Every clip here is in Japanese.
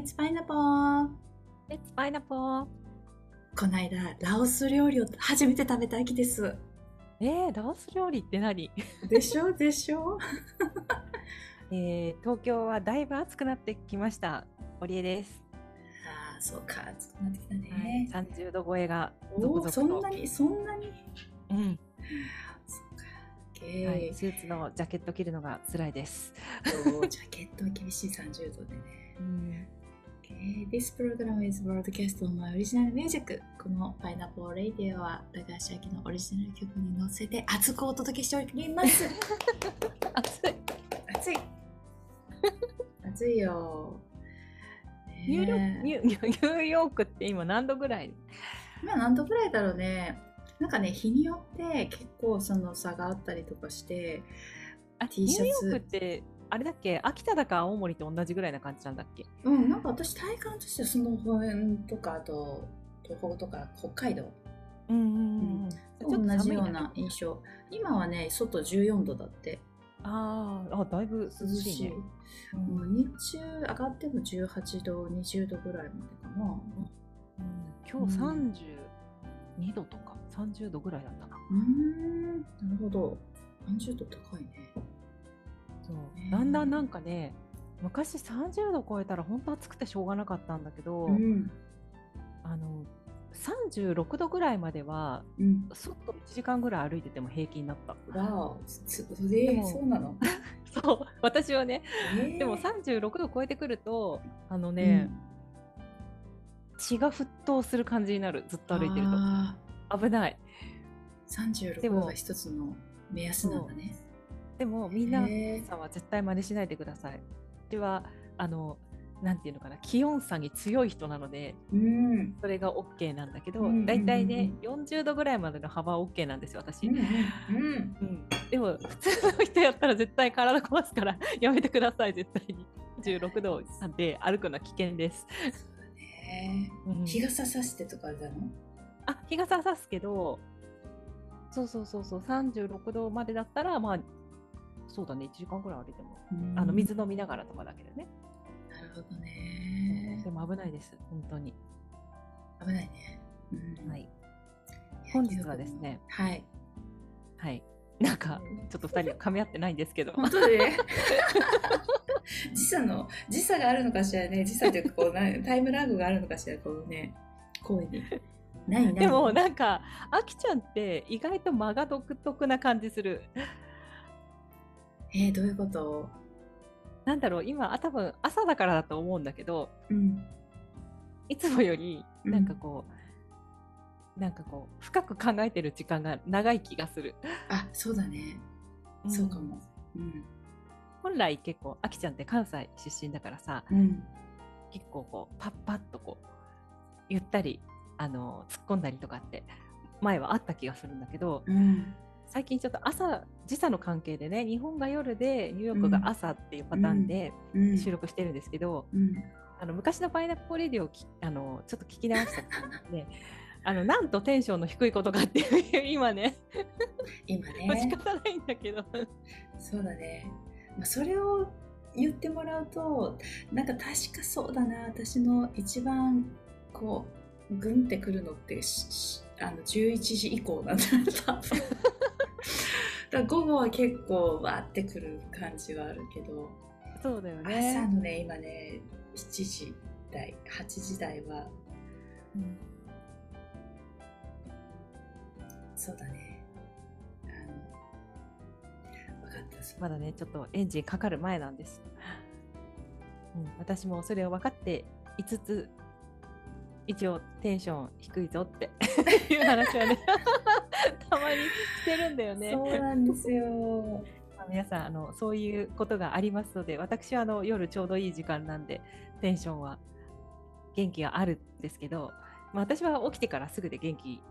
レッツパイナポーレッツパイナポーこの間、ラオス料理を初めて食べた秋です。えー、ラオス料理って何？でしょ？でしょ？えー、東京はだいぶ暑くなってきました。堀江です。ああ、そうか、暑くなってきたはいね。、30度超えがお続々そんなに、そんなに？うんそうか。ゲはい、ースーツのジャケット着るのが辛いです。ジャケットは厳しい30度でね。うん、This program is broadcast on my original music. このパイナポーレイディオは高橋明のオリジナル曲に乗せて熱くお届けしております。暑い。暑い。暑いよ。ニューヨーねクニュニュニューヨークって今何度ぐらい？まあ何度ぐらいだろうね。なんかね、日によって結構その差があったりとかして、あ T ニュシャツーヨークってあれだっけ？秋田だか青森と同じぐらいな感じなんだっけ？うん、なんか私体感としてはその辺とか、あと東北とか北海道、うんうんうんうん。同じような印象。今はね、外14度だって。あーあ、だいぶ涼しいね。うんもう日中上がっても18度、20度ぐらいまでかな。うん今日32度とか30度ぐらいだったな。うーん、なるほど。30度高いね。そう。ねだんだんなんかね昔30度超えたら本当暑くてしょうがなかったんだけど、うん。あの36度ぐらいまではうん。外1時間ぐらい歩いてても平気になった。わお、つつえー、でもそうなの？そう。私はねえー。でも36度超えてくるとあのね、血が沸騰する感じになる。ずっと歩いてるあと危ない。ー36でも度が一つの目安なんだね。でもみんなさんは絶対真似しないでください。うちはあのなんていうのかな気温差に強い人なのでうん。それが OK なんだけど、うんうんうんうん。だいたいね40度ぐらいまでの幅は OK なんですよ私、うんうんうん。でも普通の人やったら絶対体壊すから やめてください絶対に。16度で歩くのは危険です、ねうん。日傘さしてとかだのあ日傘さすけどそうそうそうそう36度までだったらまあそうだね。1時間ぐらい歩いても、あの水飲みながらとかだけどね、なるほどね。で。も危ないです。本当に、危ないね。うん。はい、本日はですね。はい。はい。なんかちょっと2人は 噛み合ってないんですけど。本当で 時差の時差があるのかしらね。時差というかこうなタイムラグがあるのかしらこのね声に。ないない。でもなんかあきちゃんって意外と間が独特な感じするえー、どういうこと？なんだろう今あ多分朝だからだと思うんだけどうん。いつもよりうん。なんかこう、なんかこう深く考えてる時間が長い気がする、あそうだね、ん。そうかも。うん。本来結構あきちゃんって関西出身だからさうん。結構こうパッパッとこうゆったりあの突っ込んだりとかって前はあった気がするんだけどうん最近ちょっと朝時差の関係でね日本が夜でニューヨークが朝っていうパターンでうん。収録してるんですけど、うん。あの昔のパイナップルレディオをきあのちょっと聞き直した時にね。あのなんとテンションの低いことかっていう今ね。今仕ね 方ないんだけど。そうだね、まあ、それを言ってもらうとなんか確かそうだな私の一番こうグンってくるのってあの11時以降なんだ多分 だ午後は結構わーってくる感じはあるけど、そうだよ朝ね、のね今ね7時台8時台はうん。そうだね。あの分かったまだねちょっとエンジンかかる前なんです、うん、私もそれを分かっていつつ一応テンション低いぞって。いう話はね たまにしてるんだよね。そうなんですよ。まあ皆さんあのそういうことがありますので私はあの夜ちょうどいい時間なんでテンションは元気があるんですけど、まあ、私は起きてからすぐで元気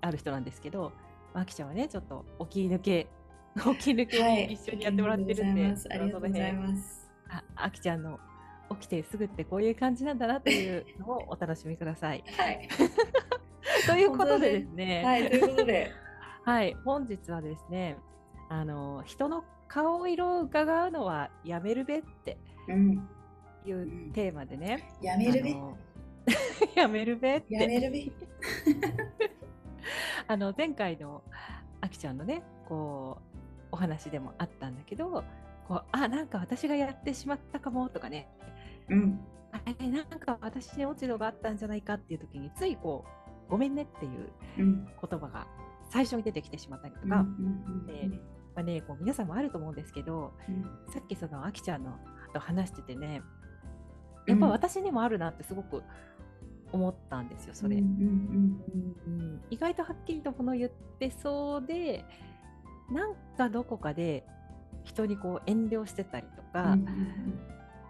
ある人なんですけど、まあ、あきちゃんはねちょっと起き抜け 起き抜けはい。に一緒にやってもらってるんで、ありがとうございます。ああきちゃんの起きてすぐってこういう感じなんだなというのをお楽しみください。はい。ということでですね、はいということで。はい、本日はですね、あの人の顔色を伺うのはやめるべってうん。いうテーマでね、やめるべ？やめるべって。やめるべ？あの前回のあきちゃんのねこうお話でもあったんだけどこうあなんか私がやってしまったかもとかねうん。あれなんか私に落ち度があったんじゃないかっていう時についこうごめんねっていううん。言葉が最初に出てきてしまったりとうんか、うんでまあね、こう皆さんもあると思うんですけどうん。さっきそのあきちゃんのと話しててねやっぱ私にもあるなってすごく思ったんですよそれ。意外とはっきりとこの言ってそうでなんかどこかで人にこう遠慮してたりとうか、ん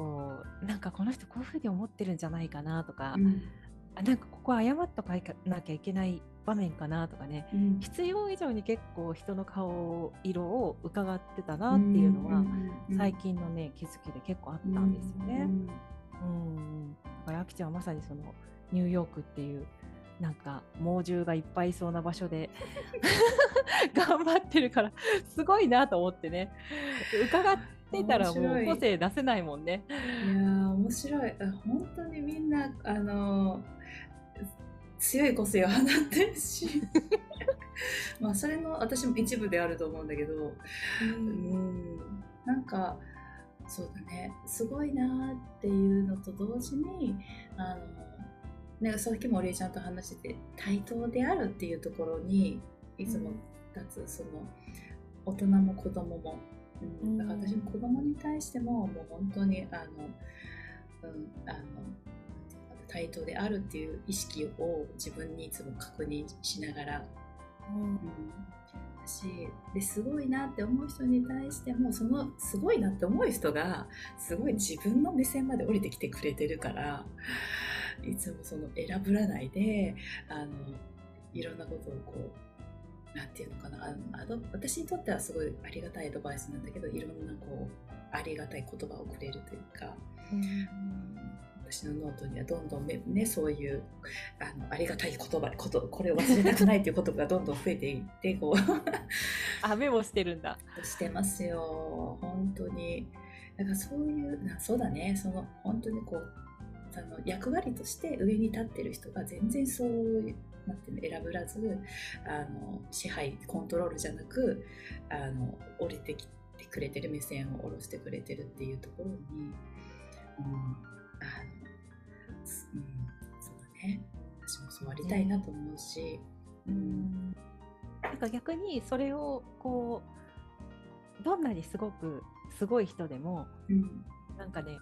こうなんかこの人こういうふうに思ってるんじゃないかなとか、うん。あなんかここは謝っとかなきゃいけない場面かなとかね。うん。必要以上に結構人の顔色を伺ってたなっていうのは、最近のね気づきで結構あったんですよね。うん、だからあきちゃんはまさにそのニューヨークっていうなんか猛獣がいっぱいいそうな場所で 頑張ってるからすごいなと思ってね。伺 ってたらもう個性出せないもんね。いやー面白い。あ本当にみんなあの強い個性を放ってるし。まあそれの私も一部であると思うんだけど。うん。なんかそうだね。すごいなーっていうのと同時にあのねさっきもお礼ちゃんと話してて対等であるっていうところにいつも立つその大人も子供も、うん、だから私も子供に対してももう本当にあの、うん、あの対等であるっていう意識を自分にいつも確認しながら。うん。だしですごいなって思う人に対してもそのすごいなって思う人がすごい自分の目線まで降りてきてくれてるからいつもその選ぶらないであのいろんなことをこうなんていうのかなあの私にとってはすごいありがたいアドバイスなんだけどいろんなこうありがたい言葉をくれるというか。私のノートにはどんどんねねそういうあのありがたい言葉ことこれを忘れたくないっていう言葉がどんどん増えていってこうあメモしてるんだ。してますよ本当にだからそういうなそうだねその本当にこうあの役割として上に立ってる人が全然そういうなんていうの選ぶらずあの支配コントロールじゃなくあの降りてきてくれてる目線を下ろしてくれてるっていうところに、うんあのすうん、そうだね。私もそうありたいなと思うし、うん。なんか逆にそれをこうどんなにすごくすごい人でもうん。なんかね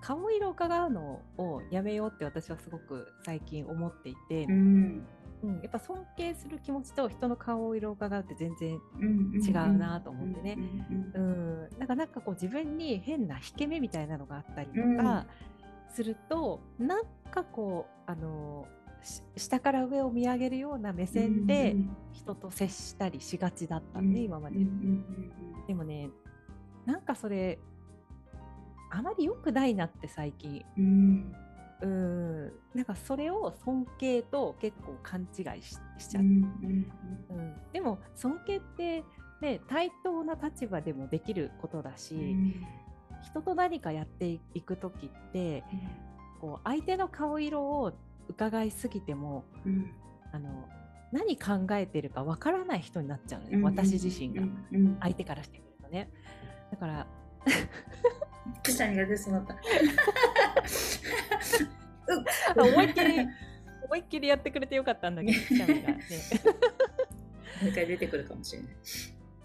顔色を伺うのをやめようって私はすごく最近思っていて、うん。うんやっぱ尊敬する気持ちと人の顔色を伺うって全然うん違うなと思ってね。うんうん、なんかなんかこう自分に変な引け目みたいなのがあったりとうん。かすると、なんかこうあのし下から上を見上げるような目線で人と接したりしがちだったね、今まで。でもねなんかそれあまり良くないなって最近。うん。うん。なんかそれを尊敬と結構勘違いししちゃう、うんうん。でも尊敬って、ね、対等な立場でもできることだし、人と何かやっていく時ってこう相手の顔色を伺いすぎてもうん。あの何考えてるかわからない人になっちゃうのね、私自身が。うん。相手からしてみるとね。だからくしゃみが出そうになった。あ思いっきり思いっきりやってくれてよかったんだけどくしゃみがね。もう一回出てくるかもしれない。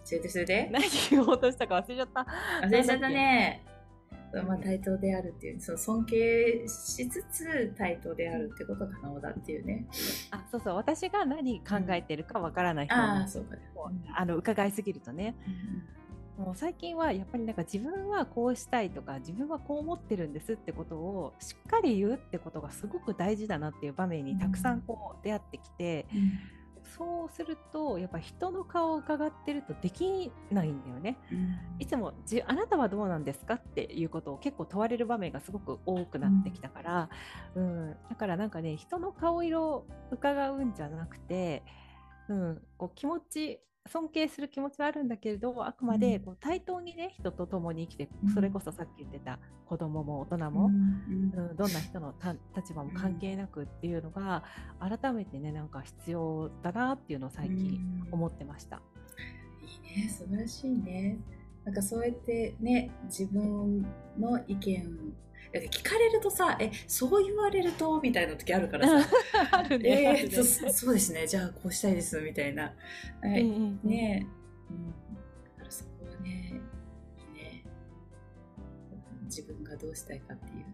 それでそれで何言おうとしたか忘れちゃった。忘れちゃったね。まあ対等であるっていうその尊敬しつつ対等であるってことが可能だっていうね。あそうそう。私が何考えてるかわからない人ああにそうか。ねあの伺いすぎるとねもう最近はやっぱりなんか自分はこうしたいとか自分はこう思ってるんですってことをしっかり言うってことがすごく大事だなっていう場面にたくさんこう出会ってきて、そうするとやっぱ人の顔を伺ってるとできないんだよね。いつもじあなたはどうなんですかっていうことを結構問われる場面がすごく多くなってきたから、うん。だからなんかね人の顔色を伺うんじゃなくて、うん、こう気持ち尊敬する気持ちはあるんだけれどあくまでこう対等にね人と共に生きてうん。それこそさっき言ってた子供も大人も、うん。うん、どんな人のた立場も関係なくっていうのが改めてねなんか必要だなっていうのを最近思ってました。いいね素晴らしいね。なんかそうやってね自分の意見聞かれるとさえそう言われると？みたいな時あるからさ。あるね。えー、そそそうですね。じゃあこうしたいですみたいな、はいうんうん。うんねうん、だからそこはねね自分がどうしたいかっていう。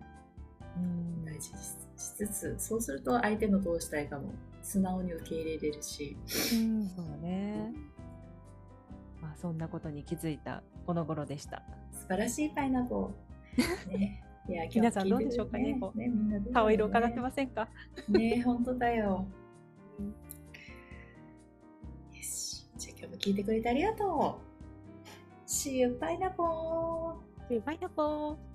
うん。大事にしつつそうすると相手のどうしたいかも。素直に受け入れれるし、うん、そうね。まあ、そんなことに気づいたこの頃でした。素晴らしいパイナポー。ね、いや皆さんどうでしょうかねこうねね顔色伺ってませんか？ね本当だよ。よし、じゃあ今日も聞いてくれてありがとう。See you, パイナポー。バイナポー。